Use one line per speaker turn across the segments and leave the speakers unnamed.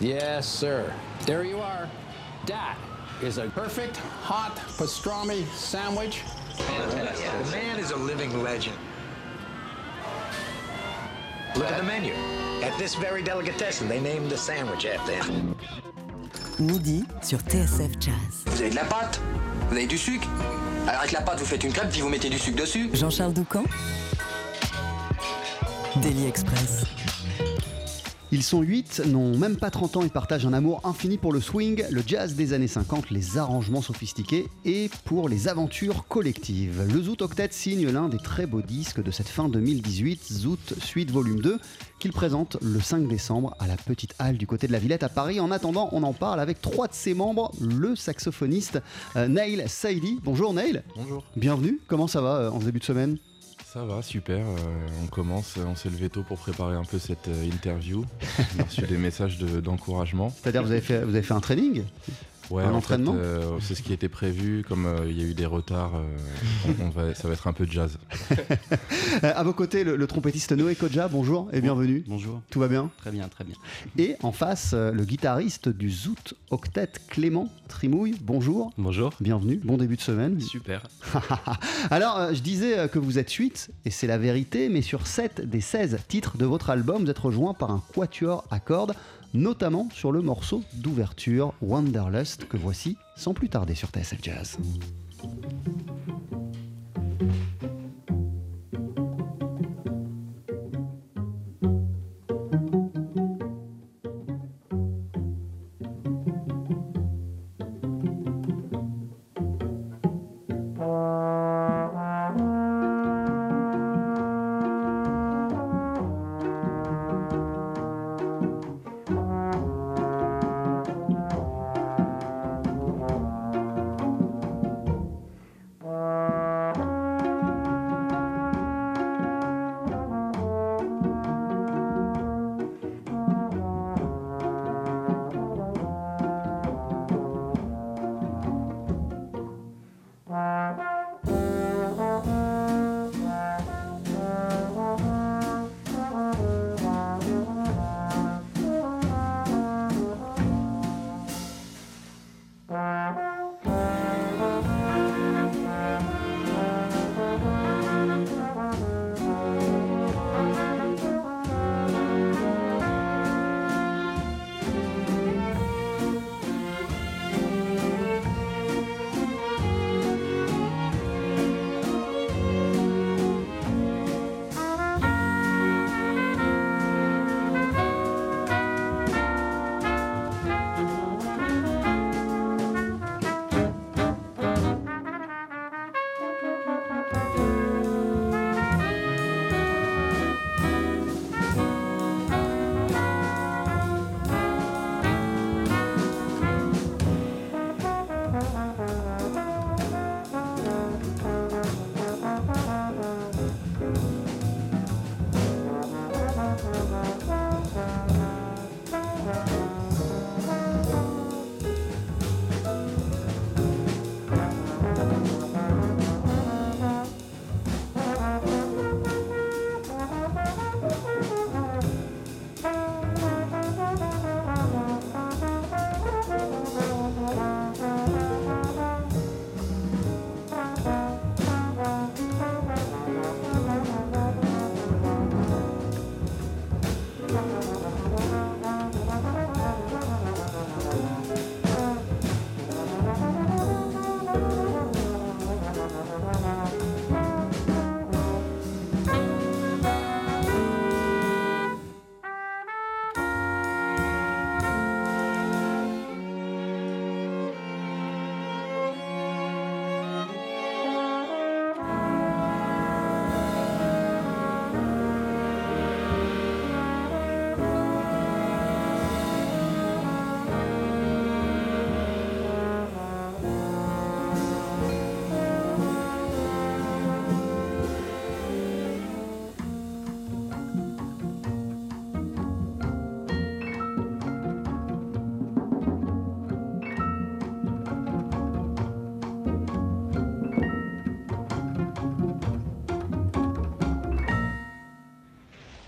Yes, sir. There you are. That is a perfect hot pastrami sandwich.
Fantastic. The man is a living legend. Look at the menu. At this very delicatessen, they named the sandwich after him.
Midi sur TSF Jazz.
Vous avez de la pâte Vous avez du sucre Alors avec la pâte, vous faites une crêpe, puis vous mettez du sucre dessus.
Jean-Charles Doucan Daily Express.
Ils sont 8, n'ont même pas 30 ans et partagent un amour infini pour le swing, le jazz des années 50, les arrangements sophistiqués et pour les aventures collectives. Le Zoot Octet signe l'un des très beaux disques de cette fin 2018, Zoot Suite Volume 2, qu'il présente le 5 décembre à la Petite Halle du côté de la Villette à Paris. En attendant, on en parle avec trois de ses membres, le saxophoniste euh, Neil Saidi. Bonjour Neil.
Bonjour.
Bienvenue, comment ça va euh, en ce début de semaine?
Ça va, super. euh, on commence, on s'est levé tôt pour préparer un peu cette euh, interview. On a reçu des messages de- d'encouragement.
C'est-à-dire vous avez fait, vous avez fait un training?
Ouais,
Un
en
entraînement
euh, C'est ce qui était prévu. Comme euh, il y a eu des retards, euh, on- on va, ça va être un peu de jazz.
À vos côtés, le, le trompettiste Noé Kodja, bonjour et bienvenue.
Bonjour.
Tout va bien
Très bien, très bien.
Et en face, euh, le guitariste du Zoot Octet, Clément Trimouille. Bonjour,
Bonjour.
bienvenue, bon début de semaine.
Super.
Alors, euh, je disais que vous êtes 8, et c'est la vérité, mais sur 7 des 16 titres de votre album, vous êtes rejoint par un quatuor à cordes, notamment sur le morceau d'ouverture Wanderlust, que voici sans plus tarder sur TSF Jazz.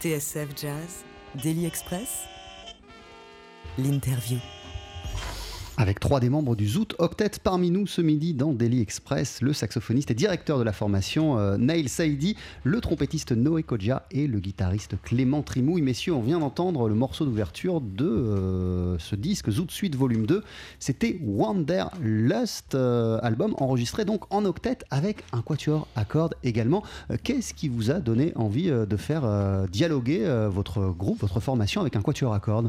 TSF Jazz, Daily Express. l'interview.
Avec trois des membres du Zoot Octet parmi nous ce midi dans Daily Express, le saxophoniste et directeur de la formation euh, Nail Saidi, le trompettiste Noé Kodja et le guitariste Clément Trimouille. Messieurs, on vient d'entendre le morceau d'ouverture de euh, ce disque Zoot Suite Volume 2. C'était Wanderlust, euh, album enregistré donc en octet avec un quatuor à cordes également. Euh, Qu'est-ce qui vous a donné envie de faire dialoguer votre groupe, votre formation avec un quatuor à cordes?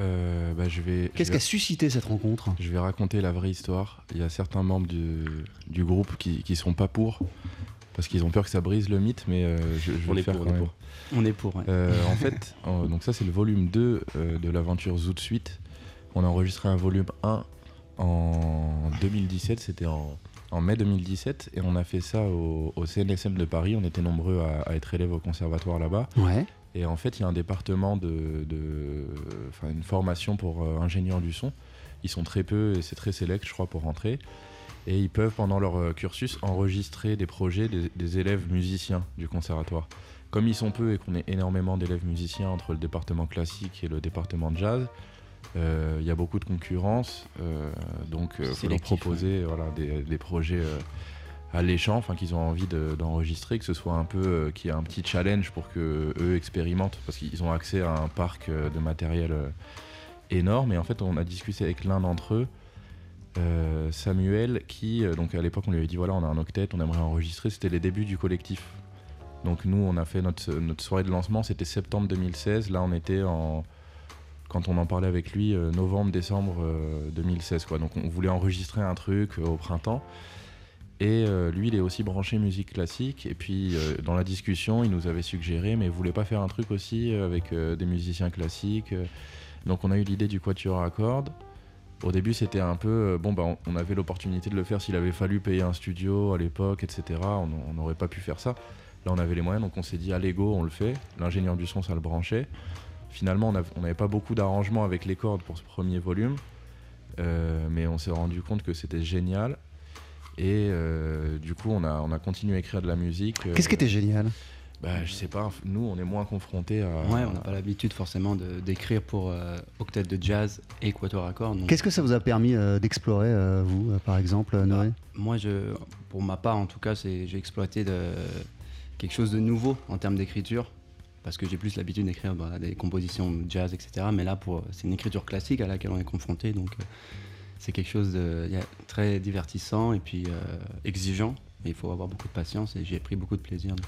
Euh, bah, je vais,
Qu'est-ce qui a suscité cette rencontre?
Je vais raconter la vraie histoire. Il y a certains membres du, du groupe qui, qui sont pas pour, parce qu'ils ont peur que ça brise le mythe, mais euh, je, je vais
On
le faire
pour,
quand
on est
même.
pour.
On est pour. ouais.
Euh, en fait, donc ça c'est le volume 2 euh, de l'aventure Zoot Suite. On a enregistré un volume 1 en 2017, c'était en, en mai 2017, et on a fait ça au, au CNSM de Paris. On était nombreux à, à être élèves au conservatoire là-bas.
Ouais.
Et en fait, il y a un département de, une formation pour euh, ingénieurs du son. Ils sont très peu et c'est très sélect, je crois, pour rentrer. Et ils peuvent, pendant leur euh, cursus, enregistrer des projets des, des élèves musiciens du conservatoire. Comme ils sont peu et qu'on est énormément d'élèves musiciens entre le département classique et le département de jazz, euh, il y a beaucoup de concurrence. euh, donc, il faut leur proposer voilà, des, des projets alléchants, enfin qu'ils ont envie de- d'enregistrer, que ce soit un peu euh, qu'il y ait un petit challenge pour que eux expérimentent, parce qu'ils ont accès à un parc euh, de matériel euh, énorme. Et en fait, on a discuté avec l'un d'entre eux, euh, Samuel, qui euh, donc à l'époque on lui avait dit voilà, on a un octet, on aimerait enregistrer. C'était les débuts du collectif. Donc nous, on a fait notre, soirée de lancement, c'était septembre 2016. Là, on était en quand on en parlait avec lui, euh, novembre, décembre euh, 2016. Quoi. Donc on voulait enregistrer un truc euh, au printemps. Et euh, lui, il est aussi branché musique classique. Et puis, euh, dans la discussion, il nous avait suggéré, mais vous voulez pas faire un truc aussi euh, avec des musiciens classiques. Donc, on a eu l'idée du quatuor à cordes. Au début, c'était un peu. bon, bah, on, avait l'opportunité de le faire s'il avait fallu payer un studio à l'époque, etc. On n'aurait pas pu faire ça. Là, on avait les moyens, donc on s'est dit, allez, go, on le fait. L'ingénieur du son, ça le branchait. Finalement, on av- on n'avait pas beaucoup d'arrangements avec les cordes pour ce premier volume. Mais on s'est rendu compte que c'était génial. Et euh, du coup, on a, on a continué à écrire de la musique. euh,
Qu'est-ce qui était génial?
Bah, Je sais pas, nous, on est moins confrontés à.
Ouais, on n'a pas l'habitude forcément de- d'écrire pour euh, octet de jazz et quatuor à cordes. donc-
Qu'est-ce que ça vous a permis euh, d'explorer, euh, vous, euh, par exemple, Noé?
Moi, je, pour ma part, en tout cas, c'est j'ai exploité de, quelque chose de nouveau en termes d'écriture. Parce que j'ai plus l'habitude d'écrire bah, des compositions jazz, etc. Mais là, pour- c'est une écriture classique à laquelle on est confronté. Donc, euh, c'est quelque chose de très divertissant et puis euh, exigeant. Mais il faut avoir beaucoup de patience et j'y ai pris beaucoup de plaisir. donc.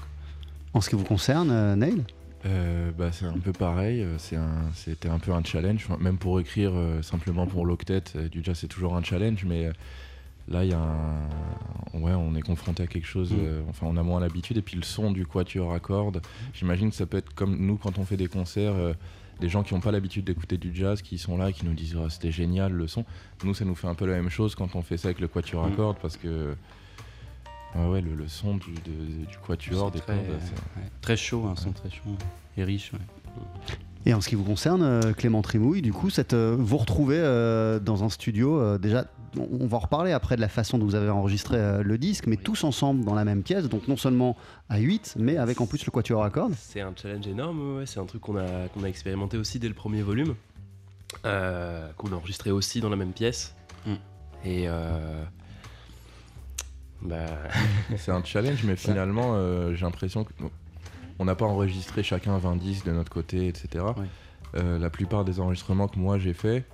En ce qui vous concerne, euh, Neil?
Euh, bah, c'est un peu pareil, c'est un- c'était un peu un challenge, même pour écrire euh, simplement pour l'octet, du jazz c'est toujours un challenge, mais euh, là il y a un... ouais, on est confronté à quelque chose,
Mm.
euh, enfin on a moins l'habitude, et puis le son du quatuor à cordes, j'imagine que ça peut être comme nous quand on fait des concerts, euh, des gens qui n'ont pas l'habitude d'écouter du jazz, qui sont là et qui nous disent Ah, c'était génial le son, nous ça nous fait un peu la même chose quand on fait ça avec le quatuor à
Mm.
cordes, parce que ouais, ouais, le, le son du, de- du quatuor, des
très,
cordes,
ouais, très chaud, un son très chaud et riche. ouais.
Et en ce qui vous concerne, euh, Clément Trimouille, du coup, cette, euh, vous retrouvez euh, dans un studio, euh, déjà, on, va en reparler après de la façon dont vous avez enregistré euh, le disque, mais tous ensemble dans la même pièce, donc non seulement à 8, mais avec en plus le quatuor à cordes.
C'est un challenge énorme, ouais, c'est un truc qu'on a, qu'on a expérimenté aussi dès le premier volume, euh, qu'on a enregistré aussi dans la même pièce.
Mm.
Et euh, bah,
C'est un challenge, mais finalement, euh, j'ai l'impression que on n'a pas enregistré chacun 20 disques de notre côté, etc.
Ouais.
Euh, la plupart des enregistrements que moi j'ai fait,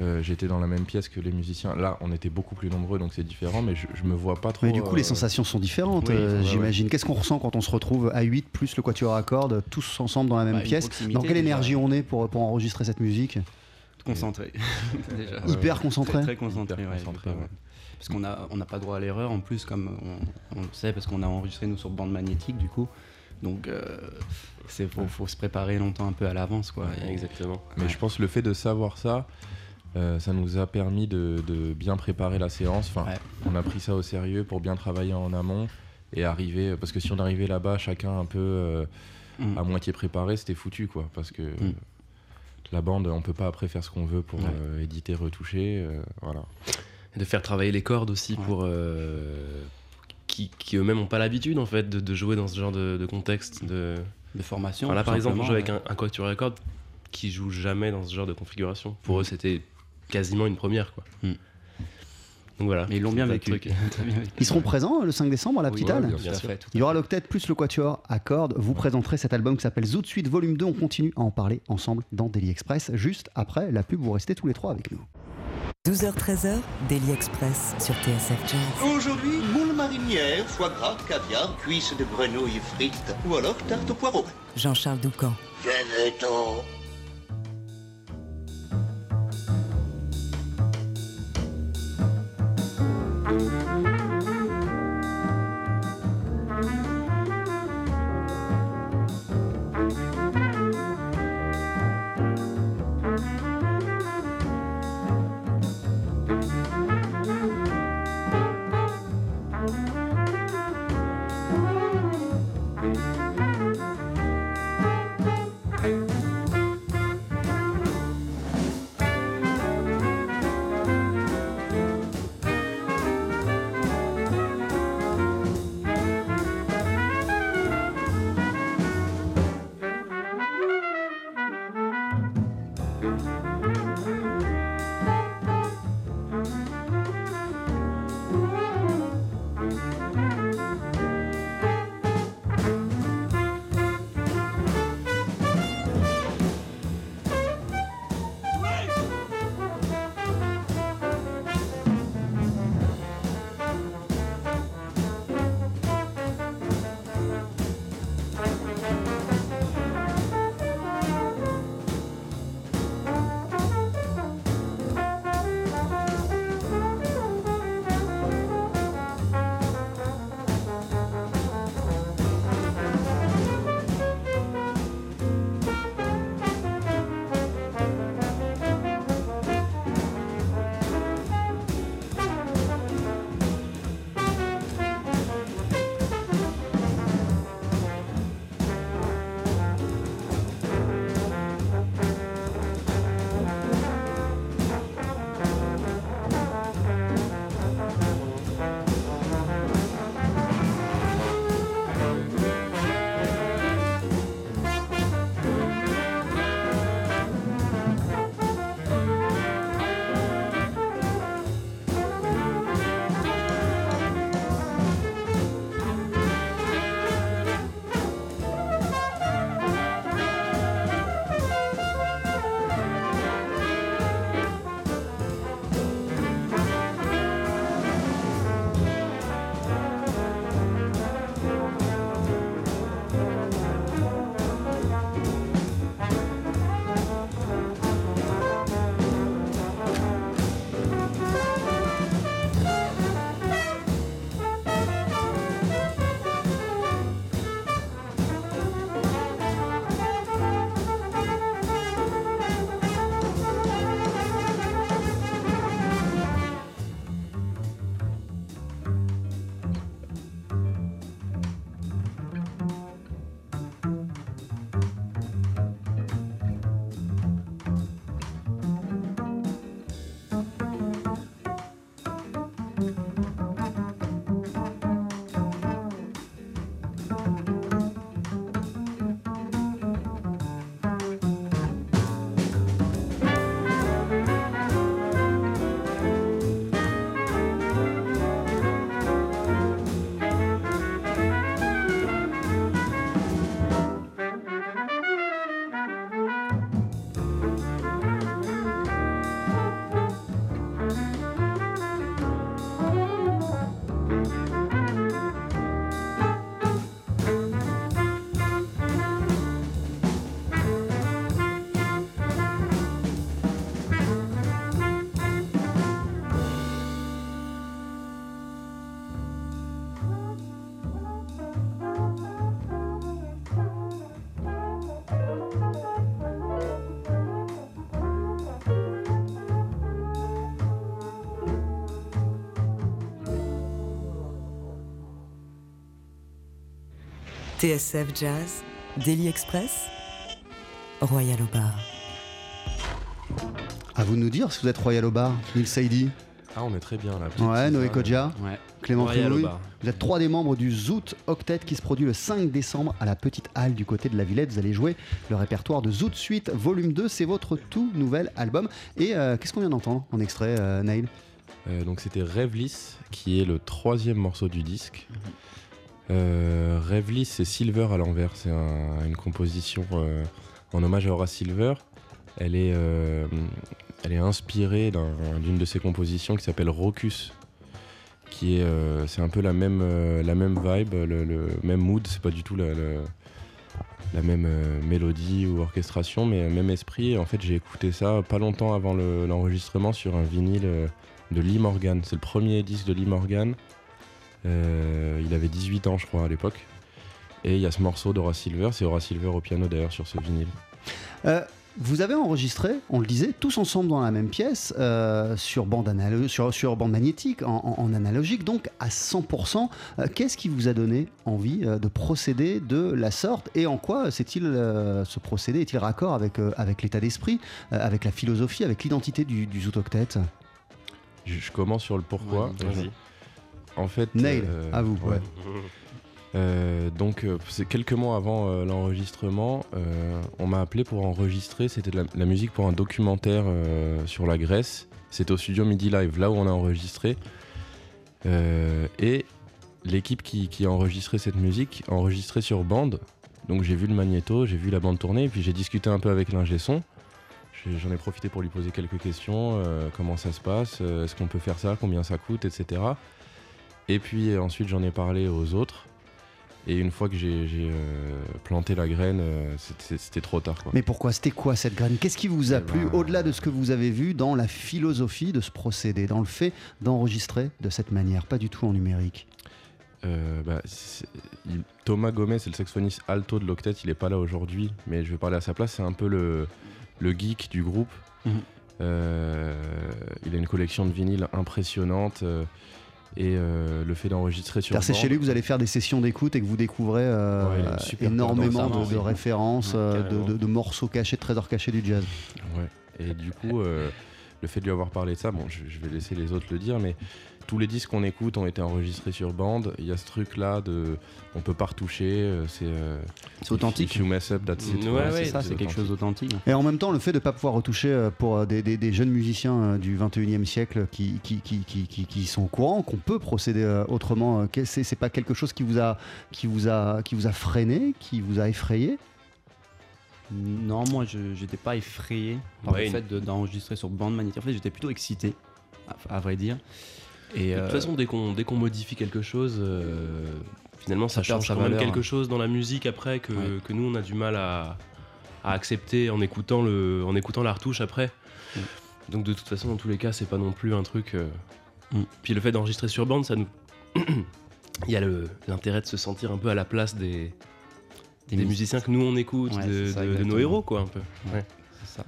euh, j'étais dans la même pièce que les musiciens. Là, on était beaucoup plus nombreux, donc c'est différent, mais je, je me vois pas trop.
Mais du coup,
euh,
les sensations sont différentes,
oui,
euh,
ouais,
j'imagine. Qu'est-ce qu'on ressent quand on se retrouve à 8 plus le quatuor à cordes, tous ensemble dans la même
Bah,
pièce? Dans quelle
déjà.
énergie on est pour, pour enregistrer cette musique?
Concentré. Déjà.
Hyper concentré
Très, très concentré,
Hyper
ouais,
concentré,
hyper,
ouais.
ouais. Parce qu'on a, on n'a pas droit à l'erreur en plus, comme on, on le sait, parce qu'on a enregistré nous sur bande magnétique du coup. Donc, euh, c'est faut, faut se préparer longtemps un peu à l'avance, quoi.
Exactement.
Mais
Ouais.
je pense que le fait de savoir ça, euh, ça nous a permis de, de bien préparer la séance. Enfin,
Ouais.
on a pris ça au sérieux pour bien travailler en amont et arriver. Parce que si on arrivait là-bas, chacun un peu euh,
Mm.
à moitié préparé, c'était foutu, quoi. Parce que
Mm.
la bande, on peut pas après faire ce qu'on veut pour
Ouais.
euh, éditer, retoucher. euh, voilà.
Et de faire travailler les cordes aussi
Ouais.
pour. euh, qui, qui eux-mêmes n'ont pas l'habitude en fait de, de jouer dans ce genre de, de contexte. De...
de formation.
Enfin, là par exemple, on joue avec un, un quatuor à cordes qui jouent jamais dans ce genre de configuration. Pour eux, c'était quasiment une première, quoi.
Mm.
Donc voilà.
Mais ils l'ont bien vécu.
Ils seront présents le 5 décembre à la
Oui,
Petite Halle Il y aura l'octet plus le quatuor à cordes. Vous présenterez cet album qui s'appelle de Suite Volume 2. On continue à en parler ensemble dans Daily Express. Juste après la pub, vous restez tous les trois avec nous.
12h-13h, Daily Express sur TSF Jazz.
Aujourd'hui, moule marinière, foie gras, caviar, cuisses de grenouille frites ou alors tarte au poireau.
Jean-Charles Doucan.
Venez-t'en.
TSF Jazz, Daily Express, Royal au bar.
À vous de nous dire si vous êtes Royal au bar, Neil Saidi.
Ah, on est très bien là.
Ouais, Noé Kodja.
Ouais.
Clément
bar.
Vous êtes trois des membres du Zoot Octet qui se produit le 5 décembre à la Petite Halle du côté de la Villette. Vous allez jouer le répertoire de Zoot Suite Volume 2. C'est votre tout nouvel album. Et euh, qu'est-ce qu'on vient d'entendre en extrait, euh, Nail
Euh, donc c'était Rêveless qui est le troisième morceau du disque. Euh, c'est Silver à l'envers, c'est un- une composition euh, en hommage à Horace Silver. Elle est, euh, elle est inspirée d'un- d'une de ses compositions qui s'appelle Rocus, qui est, euh, c'est un peu la même, la même vibe, le, même mood, c'est pas du tout la, même mélodie ou orchestration, mais même esprit. En fait, j'ai écouté ça pas longtemps avant le- l'enregistrement sur un vinyle. de Lee Morgan. C'est le premier disque de Lee Morgan. Euh, il avait 18 ans, je crois, à l'époque. Et il y a ce morceau d'Horace Silver. C'est Horace Silver au piano, d'ailleurs, sur ce vinyle.
Euh, vous avez enregistré, on le disait, tous ensemble dans la même pièce, euh, sur, bande sur, sur bande magnétique, en, en- en analogique, donc à 100%. Euh, Qu'est-ce qui vous a donné envie euh, de procéder de la sorte? Et en quoi c'est-il euh, ce procédé est-il raccord avec, euh, avec l'état d'esprit, euh, avec la philosophie, avec l'identité du, du Zoot Octet
Je, je commence sur le pourquoi.
Vas-y.
En fait.
Nail,
euh,
à vous.
ouais. Euh, donc, euh, c'est quelques mois avant l'enregistrement, on m'a appelé pour enregistrer. C'était de la, la musique pour un documentaire sur la Grèce. C'était au studio Midi Live, là où on a enregistré. Et l'équipe qui, qui a enregistré cette musique a enregistré sur bande. Donc, j'ai vu le magnéto, j'ai vu la bande tourner, et puis j'ai discuté un peu avec l'ingé son. J'en ai profité pour lui poser quelques questions. comment ça se passe Est-ce qu'on peut faire ça Combien ça coûte Etc. Et puis euh, ensuite, j'en ai parlé aux autres. Et une fois que j'ai euh, planté la graine, euh, c'était trop tard. Quoi.
Mais pourquoi? C'était quoi cette graine? Qu'est-ce qui vous a
Eh
plu,
ben-
au-delà de ce que vous avez vu dans la philosophie de ce procédé, dans le fait d'enregistrer de cette manière, pas du tout en numérique?
Euh, bah, il- Thomas Gomez, c'est le saxophoniste alto de l'octet, il est pas là aujourd'hui, mais je vais parler à sa place. C'est un peu le, le geek du groupe. Euh, il a une collection de vinyles impressionnante. Et euh, le fait d'enregistrer sur.
C'est chez lui que vous allez faire des sessions d'écoute et que vous découvrez euh,
Ouais,
énormément de, références,
Ouais,
euh, de, de- de morceaux cachés, de trésors cachés du jazz.
Ouais. Et du coup, le fait de lui avoir parlé de ça, bon, je, je vais laisser les autres le dire, mais tous les disques qu'on écoute ont été enregistrés sur bande. Il y a ce truc-là de, on peut pas retoucher. euh, C'est euh,
C'est authentique.
If you mess up, that's it.
Ouais,
Voilà,
ouais,
c'est ça, c'est quelque chose d'authentique.
Et en même temps, le fait de ne pas pouvoir retoucher euh, pour euh, des, des- des jeunes musiciens du 21e siècle qui, qui, qui, qui, qui- qui sont au courant, qu'on peut procéder autrement, c'est pas quelque chose qui vous, a, qui, vous a, qui vous a freiné, qui vous a effrayé?
Non, moi, je j'étais pas effrayé par
Ouais,
le fait de- d'enregistrer sur bande magnétique. En fait, j'étais plutôt excité, à, à vrai dire. Et
De
euh,
toute façon, dès qu'on dès qu'on modifie quelque chose, euh, finalement, ça,
Ça
change quand même quelque
hein.
chose dans la musique après que,
Ouais.
que nous on a du mal à, à accepter en écoutant le en écoutant la retouche après.
Mm.
Donc de toute façon, dans tous les cas, c'est pas non plus un truc. euh,
Mm.
Puis le fait d'enregistrer sur bande, ça nous il y a le- l'intérêt de se sentir un peu à la place des, des,
mus-
musiciens que nous on écoute,
Ouais,
de,
c'est ça,
de- de nos héros quoi un peu.
Ouais, c'est ça.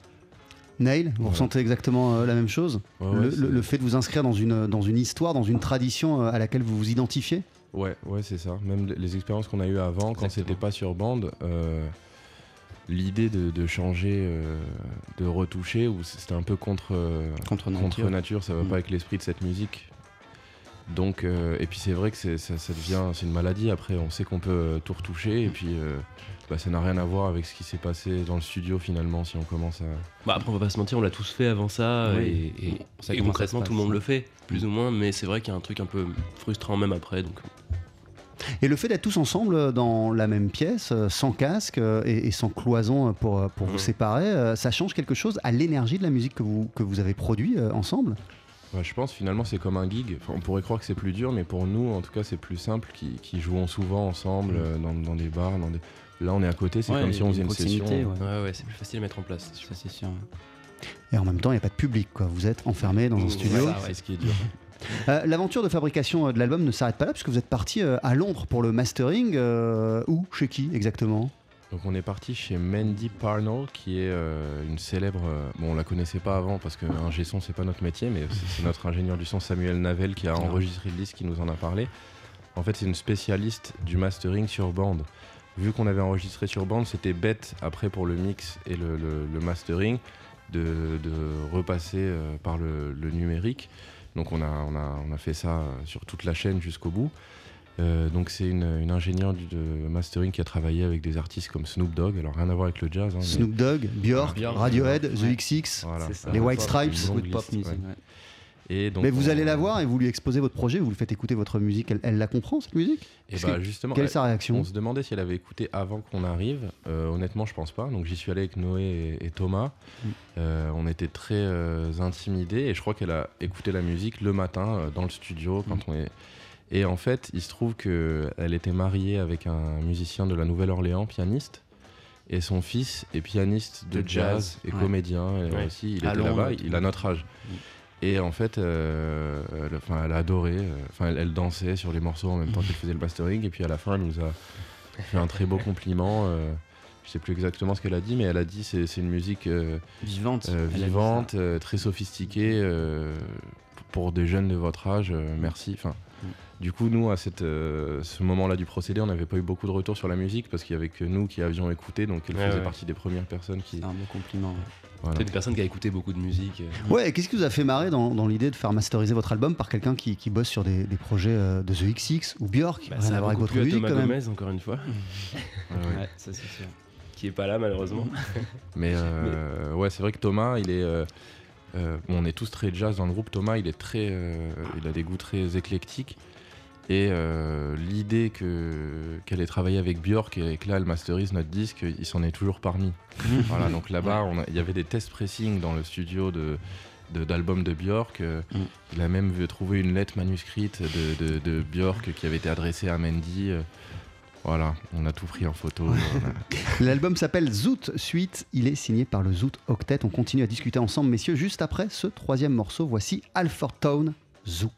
Nail, vous
Ouais.
ressentez exactement euh, la même chose
Ouais,
le,
ouais,
le-
c'est-
le fait de vous inscrire dans une, dans une histoire, dans une tradition euh, à laquelle vous vous identifiez?
Ouais, ouais, c'est ça. Même les- les expériences qu'on a eues avant, quand c'était pas sur bande, euh, l'idée de, de changer, euh, de retoucher, ou c'était un peu contre, euh,
Contre nature.
contre nature, ça va
Mm.
pas avec l'esprit de cette musique. Donc, euh, et puis c'est vrai que c'est- ça, ça devient, c'est une maladie. Après, on sait qu'on peut euh, tout retoucher, et puis euh, bah, ça n'a rien à voir avec ce qui s'est passé dans le studio finalement. Si on commence à,
Bah après, on va pas se mentir, on l'a tous fait avant ça,
Oui.
et, concrètement, tout le monde le fait, plus ou moins, mais c'est vrai qu'il y a un truc un peu frustrant même après. Donc,
Et le fait d'être tous ensemble dans la même pièce, sans casque et, et sans cloison pour, vous
Mhm.
séparer, ça change quelque chose à l'énergie de la musique que vous, que vous avez produit euh, ensemble?
Ouais, je pense finalement c'est comme un gig. Enfin, on pourrait croire que c'est plus dur, mais pour nous en tout cas c'est plus simple qui, qui jouons souvent ensemble
Mm.
euh, dans, dans des bars. Dans des... Là on est à côté, c'est
Ouais,
comme si on faisait
une
session.
ouais.
ouais, ouais, c'est plus facile à mettre en place. c'est sûr.
Ça, c'est sûr.
Et en même temps, il n'y a pas de public, quoi. Vous êtes enfermé dans un studio.
ça,
C'est ce qui est dur.
Euh, L'aventure de fabrication euh, de l'album ne s'arrête pas là, puisque vous êtes parti euh, à Londres pour le mastering. euh, où? Chez qui exactement?
Donc on est parti chez Mandy Parnell qui est euh, une célèbre. euh, bon on la connaissait pas avant parce qu'un son c'est pas notre métier, mais c'est notre ingénieur du son Samuel Navel qui a enregistré le disque qui nous en a parlé. En fait c'est une spécialiste du mastering sur bande. Vu qu'on avait enregistré sur bande, c'était bête après pour le mix et le, le- le mastering de, de repasser euh, par le, le numérique. Donc on a, on, a, on a fait ça euh, sur toute la chaîne jusqu'au bout. Euh, donc c'est une, une ingénieure du- de mastering qui a travaillé avec des artistes comme Snoop Dogg, alors rien à voir avec le jazz. hein, mais-
Snoop Dogg, Björk,
Björk,
Radiohead,
ouais.
The XX.
Voilà.
C'est ça.
Les White Stripes.
pop music.
ouais. Et donc,
Mais vous
on-
allez la voir et vous lui exposez votre projet, vous lui faites écouter votre musique. Elle, elle la comprend cette musique
Et
Qu'est-ce
bah
que-
justement,
Quelle est sa réaction
on se demandait si elle avait écouté avant qu'on arrive. Euh, honnêtement, je pense pas. Donc j'y suis allé avec Noé et, et Thomas.
Mm.
Euh, on était très euh, intimidés et je crois qu'elle a écouté la musique le matin euh, dans le studio quand
Mm.
on est. Et en fait, il se trouve que elle était mariée avec un musicien de la Nouvelle-Orléans, pianiste. Et son fils est pianiste de,
De
jazz,
jazz,
et
ouais.
comédien. Et
Ouais.
aussi, il
À
était là-bas. Il a notre âge.
Mm.
Et en fait, euh, elle, enfin, elle a adoré. euh, Enfin, elle, elle dansait sur les morceaux en même temps qu'elle faisait le mastering. Et puis à la fin, elle nous a fait un très beau compliment. euh, je sais plus exactement ce qu'elle a dit, mais elle a dit c'est c'est une musique euh,
Vivante.
vivante, très sophistiquée pour des jeunes de votre âge. merci. Enfin. Du coup, nous à cette, euh, ce moment-là du procédé, on n'avait pas eu beaucoup de retours sur la musique parce qu'il y avait que nous qui avions écouté, donc elle
Ouais,
faisait
ouais.
partie des premières personnes qui.
C'est un beau compliment. ouais.
voilà.
Une personne qui a écouté beaucoup de musique. euh.
Ouais, et qu'est-ce qui vous a fait marrer dans, dans l'idée de faire masteriser votre album par quelqu'un qui, qui bosse sur des, des projets euh, de The XX ou Björk
Bah,
Rien
ça
à
a
voir avec votre musique
Thomas
quand même.
Gomez, encore une fois,
Ouais, ouais.
Ouais, ça c'est sûr.
qui est pas là malheureusement.
Mais euh, ouais, c'est vrai que Thomas, il est. euh, euh, bon, on est tous très jazz dans le groupe. Thomas, il est très, euh, il a des goûts très éclectiques. Et euh, l'idée que qu'elle ait travaillé avec Björk et que là elle masterise notre disque, il s'en est toujours parmi. voilà, donc là-bas, il y avait des tests pressing dans le studio de de- d'albums de, Björk. Euh,
Mm.
Il a même vu- trouvé une lettre manuscrite de, de, de Björk qui avait été adressée à Mandy. Euh, Voilà, on a tout pris en photo. voilà.
L'album s'appelle Zoot Suite. Il est signé par le Zoot Octet. On continue à discuter ensemble, messieurs, juste après ce troisième morceau. Voici Alford Town Zoo.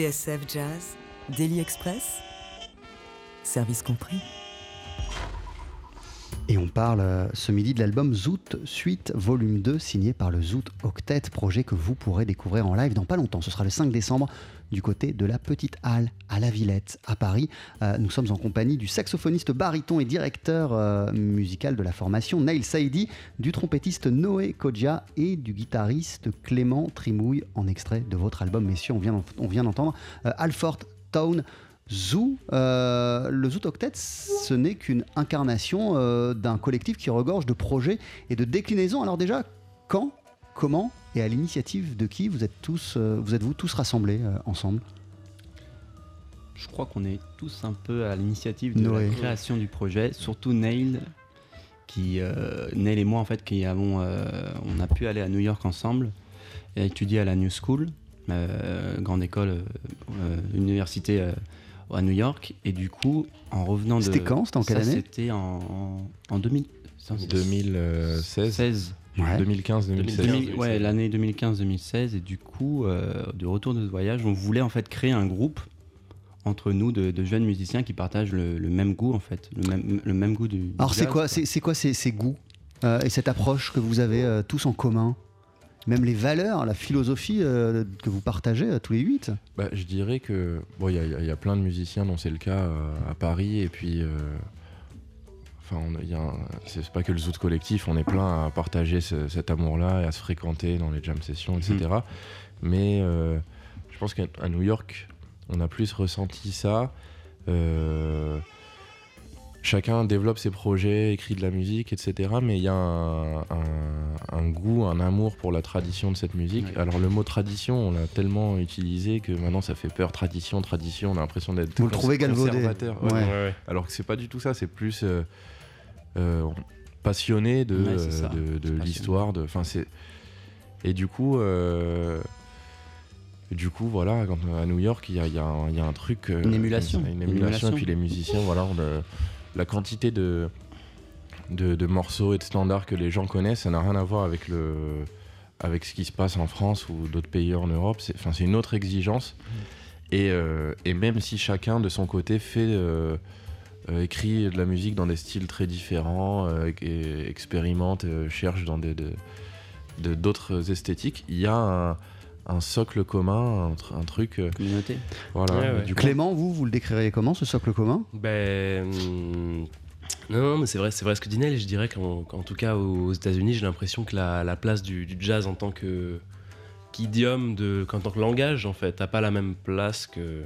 TSF Jazz, Daily Express, service compris.
Et on parle euh, ce midi de l'album Zoot Suite Volume 2, signé par le Zoot Octet, projet que vous pourrez découvrir en live dans pas longtemps. Ce sera le 5 décembre du côté de la Petite Halle à la Villette, à Paris. Euh, nous sommes en compagnie du saxophoniste baryton et directeur euh, musical de la formation Neil Saidi, du trompettiste Noé Kodja et du guitariste Clément Trimouille, en extrait de votre album. Messieurs, on vient d'entendre Alfort Town. Zoo, euh, le Zoot Octet, ce n'est qu'une incarnation euh, d'un collectif qui regorge de projets et de déclinaisons. Alors déjà, quand, comment et à l'initiative de qui vous êtes tous, euh, vous êtes-vous tous rassemblés ensemble?
Je crois qu'on est tous un peu à l'initiative de
Noé.
la création du projet, surtout Neil, qui, Neil et moi en fait, qui avons, on a pu aller à New York ensemble et étudier à la New School, grande école, université à New York. Et du coup, en revenant de.
C'était quand C'était en quelle année
C'était en, en 2000.
2016,
16.
Ouais.
2015, 2016.
2000 ouais, l'année 2015-2016 et du coup, euh, de retour de ce voyage, on voulait en fait créer un groupe entre nous de, de jeunes musiciens qui partagent le, le même goût en fait, le même, le même goût du. du
Alors c'est quoi, c'est c'est quoi ces, ces goûts euh, et cette approche que vous avez euh, tous en commun? Même les valeurs, la philosophie euh, que vous partagez euh, tous les huit
Bah, je dirais que bon, il y, a- y plein de musiciens dont c'est le cas euh, à Paris et puis, euh, enfin, c'est pas que le zoot collectif, on est plein à partager ce- cet amour-là et à se fréquenter dans les jam sessions, etc. Mais euh, je pense qu'à New York, on a plus ressenti ça. Chacun développe ses projets, écrit de la musique, etc. Mais il y a un, un- un goût, un amour pour la tradition de cette musique.
Ouais.
Alors le mot tradition, on l'a tellement utilisé que maintenant ça fait peur. Tradition, tradition, on a l'impression d'être
Vous le trouvez galvaudé.
conservateur. Ouais.
Ouais.
Alors que c'est pas du tout ça. C'est plus euh, euh, passionné de, euh, de- l'histoire. De, enfin c'est et du coup. euh, du coup, voilà, quand, à New York, il y a, y un- il y a un truc. euh,
Une émulation.
Une
Une
émulation.
émulation.
Et puis les musiciens, voilà, on, euh, la quantité de, de, de morceaux et de standards que les gens connaissent, ça n'a rien à voir avec, le, avec ce qui se passe en France ou d'autres pays en Europe. C'est enfin, c'est une autre exigence. Et, euh, et même si chacun de son côté fait. euh, euh, écrit de la musique dans des styles très différents, et expérimente, cherche dans des- de- de- d'autres esthétiques, il y a un, un socle commun, un, tr- un truc. euh,
Communauté.
voilà.
Ouais, ouais.
Du coup,
Clément, vous, vous le décririez comment ce socle commun?
Ben. hum, Non, non, mais c'est vrai, c'est vrai ce que dit Nel. et Je dirais qu'en tout cas aux États-Unis, j'ai l'impression que la, la place du, du jazz en tant que qu'idiome, de, qu'en tant que langage, en fait, n'a pas la même place que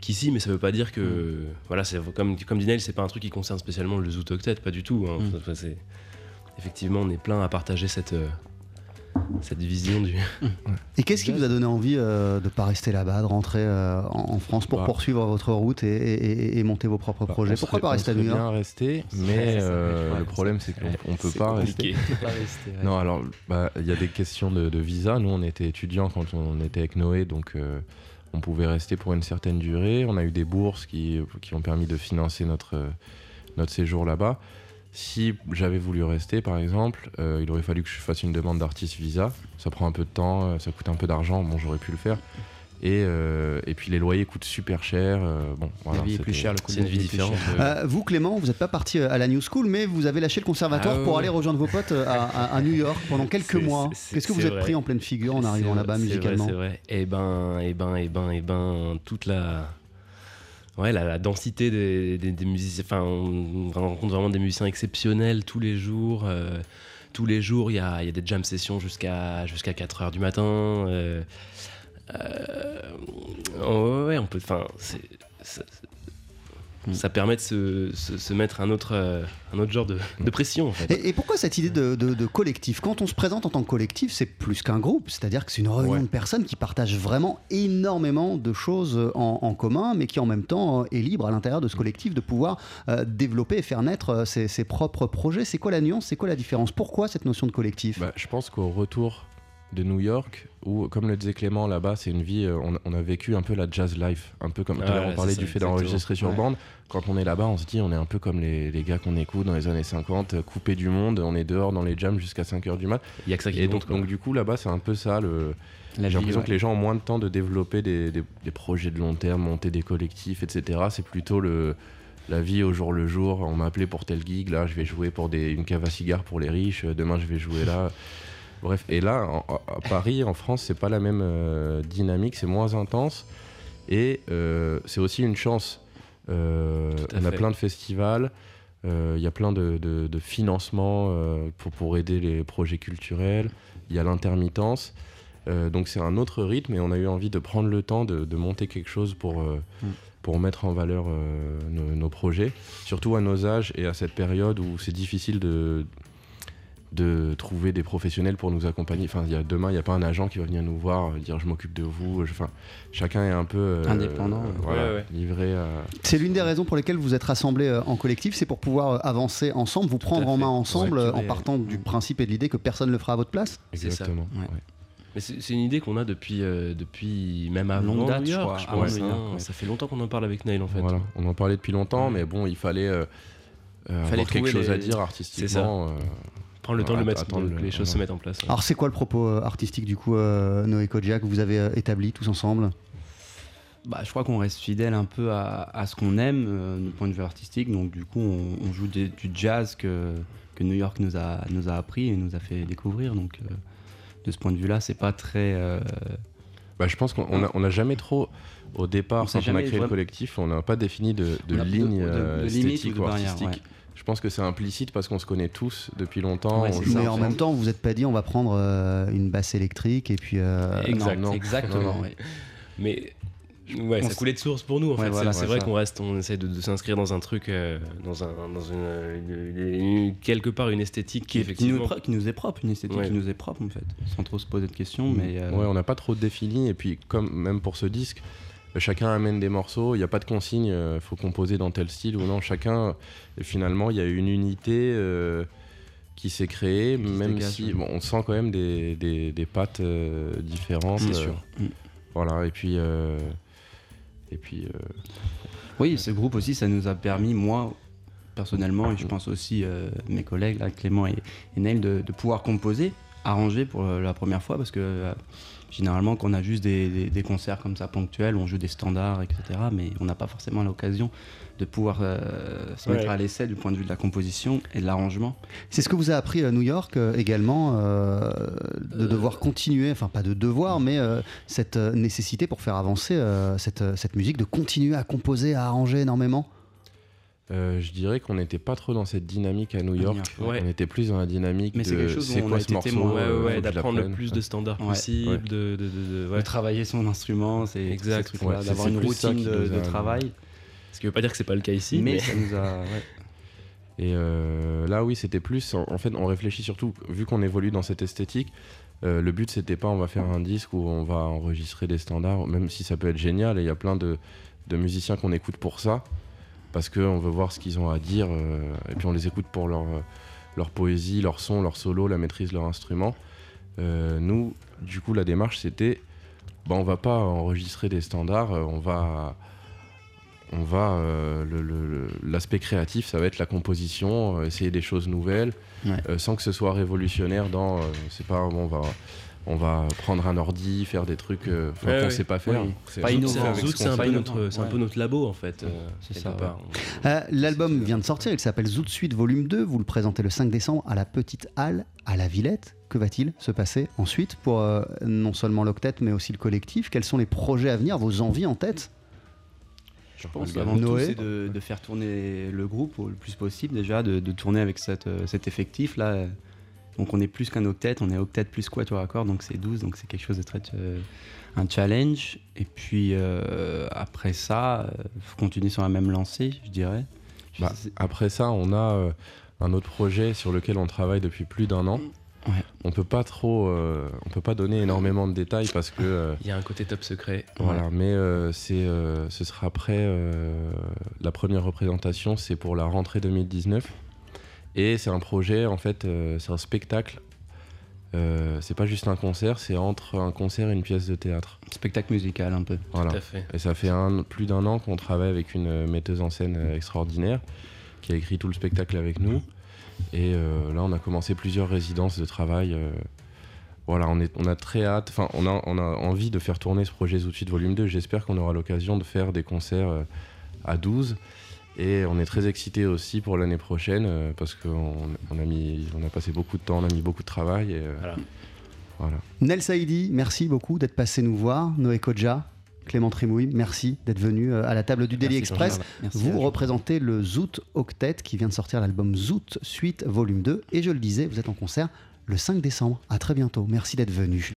qu'ici. Mais ça veut pas dire que voilà, c'est comme comme dit Nel, c'est pas un truc qui concerne spécialement le Zoot Octet, pas du tout. hein.
Mm.
Enfin, c'est- effectivement, on est plein à partager cette euh, cette vision du.
Et qu'est-ce qui vous a donné envie euh, de ne pas rester là-bas, de rentrer euh, en, France pour
Bah.
poursuivre votre route et, et- et- et monter vos propres
bah,
projets? Pourquoi
serait-
pas rester à New York?
bien rester, mais euh, le problème c'est qu'on on peut pas
compliqué.
rester. Non, alors, bah, il y a des questions de, de visa. Nous, on était étudiants quand on était avec Noé, donc euh, on pouvait rester pour une certaine durée. On a eu des bourses qui, qui ont permis de financer notre, notre séjour là-bas. Si j'avais voulu rester, par exemple, euh, il aurait fallu que je fasse une demande d'artiste visa. Ça prend un peu de temps, euh, ça coûte un peu d'argent. Bon, j'aurais pu le faire. Et, euh, et puis les loyers coûtent super cher. euh, bon, voilà,
la vie est plus chère, le coût de
une vie différente. euh,
vous, Clément, vous n'êtes pas parti à la New School, mais vous avez lâché le conservatoire
Ah
pour
ouais.
aller rejoindre vos potes à, à- à New York pendant quelques mois. Qu'est-ce que vous êtes
vrai.
pris en pleine figure en arrivant là-bas
c'est
musicalement
vrai, C'est vrai. Et ben, et ben, et ben, et ben, toute la. Ouais, la, densité des, musiciens. Enfin, on rencontre vraiment des musiciens exceptionnels tous les jours. euh, tous les jours, il y a, des jam sessions jusqu'à jusqu'à 4 heures du matin. euh, euh, ouais, on peut. Enfin, c'est. Ça-
Mm.
Ça permet de se, se- se mettre un autre, euh, un autre genre de, de pression en fait.
Et, et pourquoi cette idée de, de- de collectif? Quand on se présente en tant que collectif, c'est plus qu'un groupe, c'est-à-dire que c'est une réunion
Ouais.
de personnes qui partagent vraiment énormément de choses en, en commun, mais qui en même temps euh, est libre à l'intérieur de ce collectif de pouvoir euh, développer et faire naître euh, ses, ses propres projets. C'est quoi la nuance? C'est quoi la différence? Pourquoi cette notion de collectif?
Bah, je pense qu'au retour de New York où, comme le disait Clément, là-bas, c'est une vie. euh, on, on a vécu un peu la jazz life, un peu comme tout à l'heure,
Ouais,
on parlait du fait d'enregistrer sur
exactement.
bande. Quand on est là-bas, on se dit, on est un peu comme les, les gars qu'on écoute dans les années 50, euh, coupés du monde, on est dehors dans les jams jusqu'à 5h du mat.
Il y a que ça qui
Et donc, donc, du coup, là-bas, c'est un peu ça. Le...
La
J'ai l'impression
ouais.
que les gens ont moins de temps de développer des, des- des projets de long terme, monter des collectifs, etc. C'est plutôt le, la vie au jour le jour. On m'a appelé pour tel gig, là je vais jouer pour des, une cave à cigares pour les riches, euh, demain je vais jouer là. Bref, et là, en- à Paris, en France, c'est pas la même euh, dynamique, c'est moins intense. Et euh, c'est aussi une chance. Euh, on a plein de festivals, il y a plein de, de, de financements pour, pour aider les projets culturels, il y a l'intermittence. Donc c'est un autre rythme et on a eu envie de prendre le temps de, de monter quelque chose pour,
Mm.
pour mettre en valeur nos, nos projets, surtout à nos âges et à cette période où c'est difficile de, de trouver des professionnels pour nous accompagner. Enfin, il y a, demain, il n'y a pas un agent qui va venir nous voir, euh, dire je m'occupe de vous. Je- Enfin, chacun est un peu euh,
Indépendant, ouais.
voilà,
Ouais, ouais.
livré à...
C'est l'une des raisons pour lesquelles vous êtes rassemblés euh, en collectif, c'est pour pouvoir euh, avancer ensemble, vous prendre en main ensemble,
Ouais,
euh, en partant du principe et de l'idée que personne ne le fera à votre place.
Exactement.
Ouais.
ouais.
Mais c'est une idée qu'on a depuis, euh, depuis même avant
Longue date,
New
je crois,
je
avant
pense. Hein.
ouais.
Ça fait longtemps qu'on en parle avec Neil en fait.
Voilà, on en parlait depuis longtemps,
Ouais.
mais bon, il fallait, euh, euh,
Fallait
avoir quelque chose à dire artistiquement.
Prendre le temps de, mettre,
attendre
que
le-
les choses se
ouais.
mettent en place.
Alors c'est quoi le propos euh, artistique du coup, euh, Noé Kodiak, que vous avez euh, établi tous ensemble?
Bah, je crois qu'on reste fidèle un peu à, à ce qu'on aime euh, du point de vue artistique. Donc du coup, on, on joue des- du jazz que, que New York nous a, nous a appris et nous a fait découvrir. Donc euh, de ce point de vue-là, c'est pas très... euh,
Bah, je pense qu'on on a- on n'a jamais trop, au départ,
On
quand on a créé le collectif, on n'a pas défini de, de
on a de-
ligne
de- de
esthétique
de
ou artistique.
ouais.
Je pense que c'est implicite parce qu'on se connaît tous depuis longtemps.
Ouais,
on
c'est
joue
ça,
Mais en
en
même
fait.
temps, vous n'êtes pas dit on va prendre euh, une basse électrique et puis... euh,
Exact.
non,
non.
Exactement,
Non, non.
ouais.
Mais ouais,
On
ça coulait de source pour nous en
Ouais,
fait.
voilà,
c'est vrai qu'on reste, on essaie de, de s'inscrire dans un truc, euh, dans un, dans une, une- une- quelque part une esthétique qui
Qui, qui nous, est pro- qui nous est propre, une esthétique
Ouais.
qui nous est propre en fait, sans trop se poser de questions. Mais euh,
Ouais, on n'a pas trop défini. Et puis, comme même pour ce disque, chacun amène des morceaux. Il n'y a pas de consigne, il faut composer dans tel style ou non. Chacun, finalement, il y a une unité euh, qui s'est créée,
Qui
même si bon, on sent quand même des, des, des pattes euh, différentes.
C'est
euh,
sûr.
Mm.
Voilà, et puis. euh, et puis euh,
Oui, ce groupe aussi, ça nous a permis, moi, personnellement, et je pense aussi euh, mes collègues, là, Clément et, et Neil, de, de pouvoir composer, arranger pour euh, la première fois, parce que euh, généralement, quand on a juste des, des- des concerts comme ça ponctuels, on joue des standards, etc., mais on n'a pas forcément l'occasion de pouvoir euh, se mettre
Ouais.
à l'essai du point de vue de la composition et de l'arrangement.
C'est ce que vous a appris à New York euh, également, euh, de devoir continuer, enfin pas de devoir, mais euh, cette nécessité pour faire avancer euh, cette, cette musique, de continuer à composer, à arranger énormément?
Euh, je dirais qu'on n'était pas trop dans cette dynamique à New
New
York.
Ouais.
On était plus dans la dynamique
Mais c'est
de
quelque chose où
c'est
on a été témoin.
Ouais,
euh,
ouais, d'apprendre le plus de standards
Ouais.
possible,
Ouais.
de, de, de- de- ouais.
De travailler son instrument, c'est
Exact,
ces d'avoir une routine de, travail.
Ce qui veut pas dire que c'est pas le cas ici,
mais,
mais,
ça nous a. ouais.
Et euh, là, oui, c'était plus. En, en fait, on réfléchit surtout, vu qu'on évolue dans cette esthétique, euh, le but, c'était pas on va faire un disque où on va enregistrer des standards, même si ça peut être génial. Et il y a plein de, de musiciens qu'on écoute pour ça, parce qu'on veut voir ce qu'ils ont à dire. euh, et puis on les écoute pour leur, euh, leur poésie, leur son, leur solo, la maîtrise de leur instrument. Euh, nous, du coup, la démarche, c'était bah, on va pas enregistrer des standards, on va. On va euh, l'aspect créatif, ça va être la composition, euh, essayer des choses nouvelles,
Ouais.
euh, sans que ce soit révolutionnaire dans, c'est pas, bon, on va, on va prendre un ordi, faire des trucs euh, qu'on
ouais.
sait pas faire.
Oui.
C'est-
Pas
Zoot,
innovant.
c'est
un, peu
Pas
notre, labo en fait. euh,
C'est ça.
Euh, L'album vient de sortir, il s'appelle Zoot Suite Volume 2. Vous le présentez le 5 décembre à la Petite Halle à la Villette. Que va-t-il se passer ensuite pour euh, non seulement l'octet mais aussi le collectif? Quels sont les projets à venir, vos envies en tête?
Je pense qu'avant tout,
Noé.
c'est de, de faire tourner le groupe au- le plus possible déjà, de, de tourner avec cette, euh, cet effectif-là. Donc on est plus qu'un octet, on est octet plus quatuor à cordes, donc c'est 12, donc c'est quelque chose de très... euh, un challenge. Et puis euh, après ça, euh, faut continuer sur la même lancée, je dirais. Je
Bah,
sais-
après ça, on a euh, un autre projet sur lequel on travaille depuis plus d'un an.
Ouais.
On peut pas trop, euh, on peut pas donner énormément de détails parce que euh,
Il y a un côté top secret.
Voilà, mais euh, c'est, euh, ce sera après euh, la première représentation, c'est pour la rentrée 2019. Et c'est un projet, en fait, euh, c'est un spectacle Euh, c'est pas juste un concert, c'est entre un concert et une pièce de théâtre.
Spectacle musical un peu.
Voilà.
Tout à fait.
Et ça fait un- plus d'un an qu'on travaille avec une metteuse en scène euh, extraordinaire qui a écrit tout le spectacle avec nous. Et euh, là, on a commencé plusieurs résidences de travail. euh, voilà, on, est, on a très hâte, enfin, on a, on a envie de faire tourner ce projet Suite Volume 2. J'espère qu'on aura l'occasion de faire des concerts euh, à 12. Et on est très excités aussi pour l'année prochaine euh, parce qu'on on a, mis- on a passé beaucoup de temps, on a mis beaucoup de travail. Et, euh,
Voilà.
voilà.
Nel Saïdi, merci beaucoup d'être passé nous voir. Noé Kodja, Clément Trimouille, merci d'être venu euh, à la table du Daily
Merci,
Express. Vous représentez le Zoot Octet qui vient de sortir l'album Zoot Suite Volume 2. Et je le disais, vous êtes en concert le 5 décembre. À très bientôt. Merci d'être venu.